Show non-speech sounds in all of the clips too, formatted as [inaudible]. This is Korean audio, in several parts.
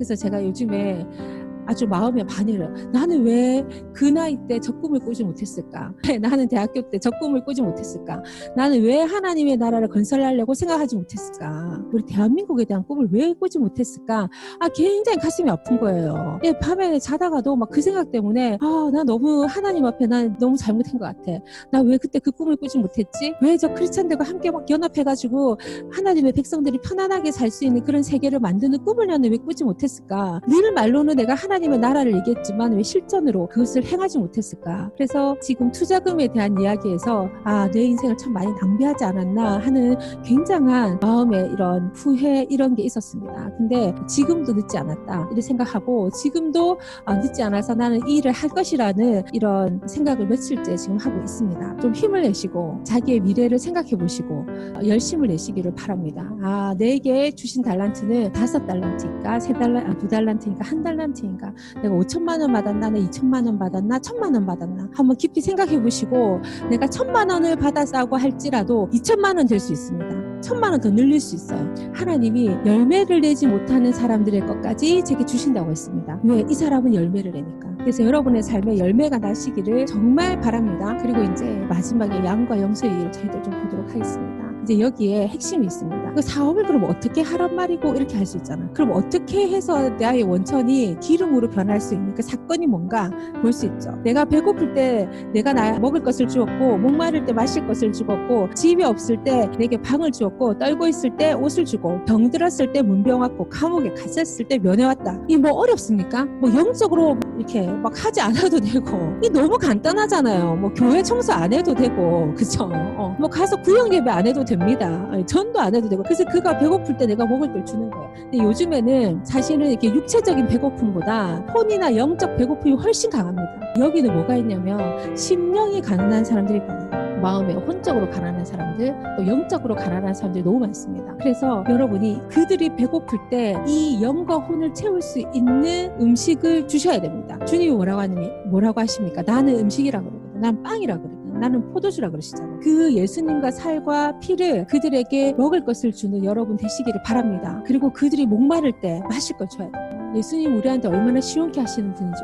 그래서 제가 요즘에 아주 마음에 반해요. 나는 왜 그 나이 때 저 꿈을 꾸지 못했을까? 나는 대학교 때 저 꿈을 꾸지 못했을까? 나는 왜 하나님의 나라를 건설하려고 생각하지 못했을까? 우리 대한민국에 대한 꿈을 왜 꾸지 못했을까? 아, 굉장히 가슴이 아픈 거예요. 예, 밤에 자다가도 막 그 생각 때문에 아, 나 너무 하나님 앞에 난 너무 잘못한 것 같아. 나 왜 그때 그 꿈을 꾸지 못했지? 왜 저 크리스찬들과 함께 막 연합해가지고 하나님의 백성들이 편안하게 살 수 있는 그런 세계를 만드는 꿈을 나는 왜 꾸지 못했을까? 늘 말로는 내가 하나님 의 나라를 얘기했지만 왜 실전으로 그것을 행하지 못했을까? 그래서 지금 투자금에 대한 이야기에서 아, 내 인생을 참 많이 낭비하지 않았나 하는 굉장한 마음의 이런 후회 이런 게 있었습니다. 근데 지금도 늦지 않았다. 이렇게 생각하고 지금도 아, 늦지 않아서 나는 이 일을 할 것이라는 이런 생각을 며칠째 지금 하고 있습니다. 좀 힘을 내시고 자기의 미래를 생각해 보시고 열심을 내시기를 바랍니다. 아, 내게 주신 달란트는 다섯 달란트니까 세 달란, 아, 두 달란트니까 한 달란트 내가 5천만 원 받았나, 내 2천만 원 받았나, 천만 원 받았나 한번 깊이 생각해 보시고 내가 천만 원을 받았다고 할지라도 2천만 원 될 수 있습니다. 천만 원 더 늘릴 수 있어요. 하나님이 열매를 내지 못하는 사람들의 것까지 제게 주신다고 했습니다. 왜? 이 사람은 열매를 내니까. 그래서 여러분의 삶에 열매가 나시기를 정말 바랍니다. 그리고 이제 마지막에 양과 염소의 일을 저희들 좀 보도록 하겠습니다. 이제 여기에 핵심이 있습니다. 그 사업을 그럼 어떻게 하란 말이고 이렇게 할 수 있잖아. 그럼 어떻게 해서 나의 원천이 기름으로 변할 수 있는 그 사건이 뭔가 볼 수 있죠. 내가 배고플 때 내가 나 먹을 것을 주었고 목마를 때 마실 것을 주었고 집이 없을 때 내게 방을 주었고 떨고 있을 때 옷을 주고 병들었을 때 문병 왔고 감옥에 갇혔을 때 면회 왔다. 이 뭐 어렵습니까? 뭐 영적으로 이렇게 막 하지 않아도 되고 이 너무 간단하잖아요. 뭐 교회 청소 안 해도 되고 [laughs] 그죠? 어. 뭐 가서 구역 예배 안 해도 됩니다. 아니, 전도 안 해도 되고. 그래서 그가 배고플 때 내가 먹을 걸 주는 거예요. 근데 요즘에는 사실은 이렇게 육체적인 배고픔보다 혼이나 영적 배고픔이 훨씬 강합니다. 여기는 뭐가 있냐면 심령이 가난한 사람들이 있거든요. 마음에 혼적으로 가난한 사람들, 또 영적으로 가난한 사람들이 너무 많습니다. 그래서 여러분이 그들이 배고플 때 이 영과 혼을 채울 수 있는 음식을 주셔야 됩니다. 주님이 뭐라고 하니 뭐라고 하십니까? 나는 음식이라 그러거든. 난 빵이라 그러거든. 나는 포도주라 그러시잖아요. 그 예수님과 살과 피를 그들에게 먹을 것을 주는 여러분 되시기를 바랍니다. 그리고 그들이 목마를 때 마실 걸 줘야 돼요. 예수님 우리한테 얼마나 시원케 하시는 분인지.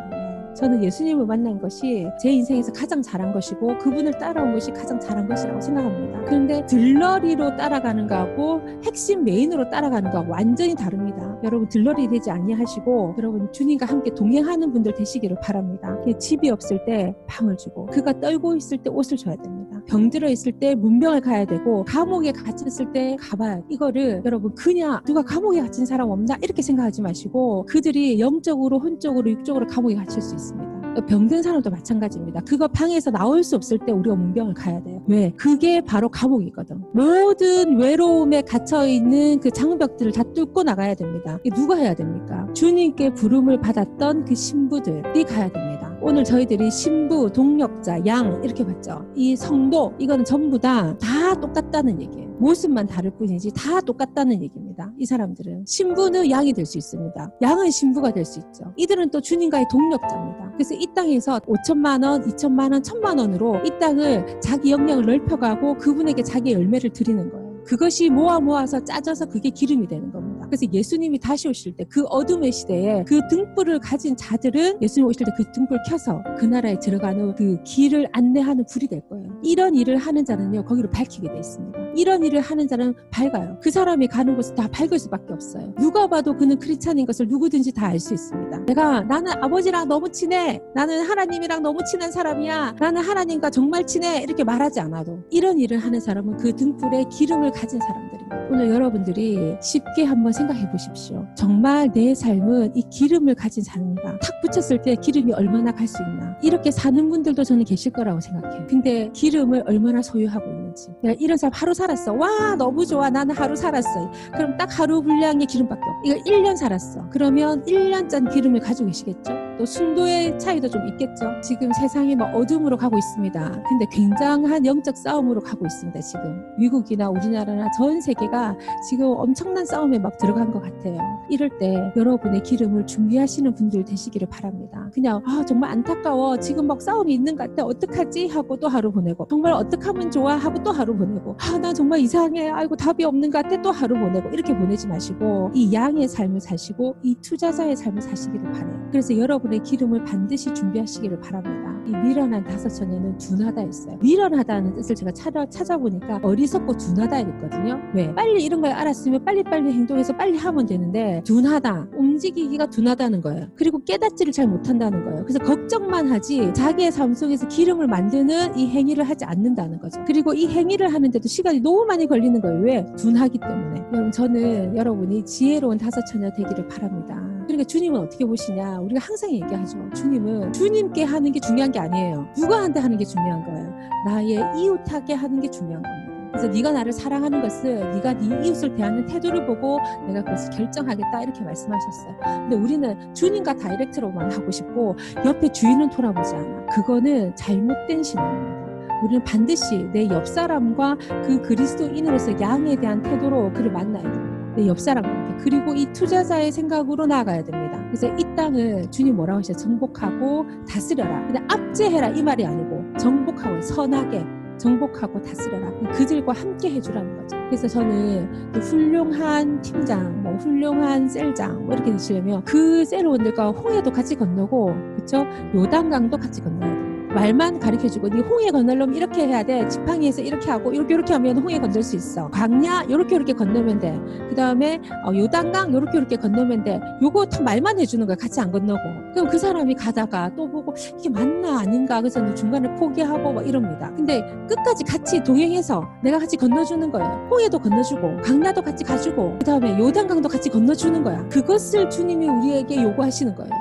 저는 예수님을 만난 것이 제 인생에서 가장 잘한 것이고 그분을 따라온 것이 가장 잘한 것이라고 생각합니다. 그런데 들러리로 따라가는 거하고 핵심 메인으로 따라가는 거하고 완전히 다릅니다. 여러분 들러리 되지 아니하시고 여러분 주님과 함께 동행하는 분들 되시기를 바랍니다. 집이 없을 때 방을 주고 그가 떨고 있을 때 옷을 줘야 됩니다. 병들어 있을 때 문병을 가야 되고 감옥에 갇혔을 때 가봐야 이거를 여러분 그냥 누가 감옥에 갇힌 사람 없나 이렇게 생각하지 마시고 그들이 영적으로 혼적으로 육적으로 감옥에 갇힐 수 있습니다. 병든 사람도 마찬가지입니다. 그거 방에서 나올 수 없을 때 우리가 문병을 가야 돼요. 왜? 그게 바로 감옥이거든. 모든 외로움에 갇혀 있는 그 장벽들을 다 뚫고 나가야 됩니다. 누가 해야 됩니까? 주님께 부름을 받았던 그 신부들이 가야 됩니다. 오늘 저희들이 신부, 동력자, 양 이렇게 봤죠. 이 성도 이거는 전부 다 다 똑같다는 얘기예요. 모습만 다를 뿐이지 다 똑같다는 얘기입니다. 이 사람들은 신부는 양이 될 수 있습니다. 양은 신부가 될 수 있죠. 이들은 또 주님과의 동력자입니다. 그래서 이 땅에서 5천만 원, 2천만 원, 1천만 원으로 이 땅을 자기 역량을 넓혀가고 그분에게 자기 열매를 드리는 거예요. 그것이 모아 모아서 짜져서 그게 기름이 되는 겁니다. 그래서 예수님이 다시 오실 때 그 어둠의 시대에 그 등불을 가진 자들은 예수님 오실 때 그 등불 켜서 그 나라에 들어가는 그 길을 안내하는 불이 될 거예요. 이런 일을 하는 자는요 거기로 밝히게 돼 있습니다. 이런 일을 하는 자는 밝아요. 그 사람이 가는 곳은 다 밝을 수밖에 없어요. 누가 봐도 그는 크리스찬인 것을 누구든지 다 알 수 있습니다. 내가 나는 아버지랑 너무 친해. 나는 하나님이랑 너무 친한 사람이야. 나는 하나님과 정말 친해. 이렇게 말하지 않아도 이런 일을 하는 사람은 그 등불에 기름을 가진 사람들입니다. 오늘 여러분들이 쉽게 한번 생각해 보십시오. 정말 내 삶은 이 기름을 가진 삶인가? 탁 붙였을 때 기름이 얼마나 갈 수 있나? 이렇게 사는 분들도 저는 계실 거라고 생각해요. 근데 기름을 얼마나 소유하고 있는지. 내가 이런 사람 하루 살았어. 와, 너무 좋아. 나는 하루 살았어. 그럼 딱 하루 분량의 기름밖에 없어. 이거 1년 살았어. 그러면 1년 짠 기름을 가지고 계시겠죠? 또 순도의 차이도 좀 있겠죠. 지금 세상이 막 어둠으로 가고 있습니다. 근데 굉장한 영적 싸움으로 가고 있습니다. 지금 미국이나 우리나라나 전 세계가 지금 엄청난 싸움에 막 들어간 것 같아요. 이럴 때 여러분의 기름을 준비하시는 분들 되시기를 바랍니다. 그냥 아 정말 안타까워 지금 막 싸움이 있는 것 같아 어떡하지 하고 또 하루 보내고 정말 어떡하면 좋아 하고 또 하루 보내고 아 나 정말 이상해 아이고 답이 없는 것 같아 또 하루 보내고 이렇게 보내지 마시고 이 양의 삶을 사시고 이 투자자의 삶을 사시기를 바래요. 그래서 여러분 의 기름을 반드시 준비하시기를 바랍니다. 이 미련한 다섯 처녀는 둔하다였어요. 미련하다는 뜻을 제가 찾아, 찾아보니까 어리석고 둔하다였거든요. 왜? 빨리 이런 걸 알았으면 빨리빨리 행동해서 빨리 하면 되는데 둔하다. 움직이기가 둔하다는 거예요. 그리고 깨닫지를 잘 못한다는 거예요. 그래서 걱정만 하지 자기의 삶 속에서 기름을 만드는 이 행위를 하지 않는다는 거죠. 그리고 이 행위를 하는데도 시간이 너무 많이 걸리는 거예요. 왜? 둔하기 때문에. 여러분 저는 여러분이 지혜로운 다섯 처녀 되기를 바랍니다. 그러니까 주님은 어떻게 보시냐? 우리가 항상 얘기하죠. 주님은 주님께 하는 게 중요한 게 아니에요. 누구한테 하는 게 중요한 거예요. 나의 이웃하게 하는 게 중요한 겁니다. 그래서 네가 나를 사랑하는 것은 네가 네 이웃을 대하는 태도를 보고 내가 그것을 결정하겠다 이렇게 말씀하셨어요. 근데 우리는 주님과 다이렉트로만 하고 싶고 옆에 주인은 돌아보지 않아. 그거는 잘못된 신앙입니다. 우리는 반드시 내 옆 사람과 그 그리스도인으로서 양에 대한 태도로 그를 만나야 됩니다. 내 옆 사람과 함께. 그리고 이 투자자의 생각으로 나아가야 됩니다. 그래서 이 땅을 주님 뭐라고 하셨어요? 정복하고 다스려라. 근데 압제해라 이 말이 아니고 정복하고 선하게 정복하고 다스려라. 그들과 함께 해주라는 거죠. 그래서 저는 그 훌륭한 팀장, 뭐 훌륭한 셀장 뭐 이렇게 되시려면 그 셀원들과 홍해도 같이 건너고 그렇죠? 요단강도 같이 건너야 돼요. 말만 가르쳐 주고 네 홍해 건널려면 이렇게 해야 돼. 지팡이에서 이렇게 하고 이렇게 이렇게 하면 홍해 건널 수 있어. 광야 이렇게 이렇게 건너면 돼 그 다음에 어, 요단강 이렇게 이렇게 건너면 돼. 요거 다 말만 해 주는 거야 같이 안 건너고. 그럼 그 사람이 가다가 또 보고 이게 맞나 아닌가 그래서 중간에 포기하고 막 이럽니다. 근데 끝까지 같이 동행해서 내가 같이 건너주는 거예요. 홍해도 건너주고 강야도 같이 가주고 그 다음에 요단강도 같이 건너주는 거야. 그것을 주님이 우리에게 요구하시는 거예요.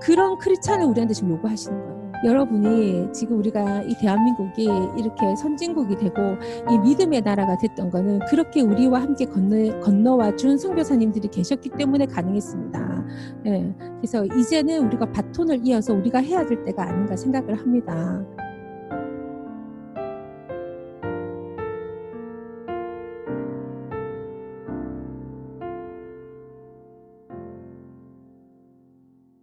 그런 크리스찬을 우리한테 지금 요구하시는 거예요 여러분이 지금 우리가 이 대한민국이 이렇게 선진국이 되고 이 믿음의 나라가 됐던 거는 그렇게 우리와 함께 건너, 건너와 준 선교사님들이 계셨기 때문에 가능했습니다. 예, 그래서 이제는 우리가 바톤을 이어서 우리가 해야 될 때가 아닌가 생각을 합니다.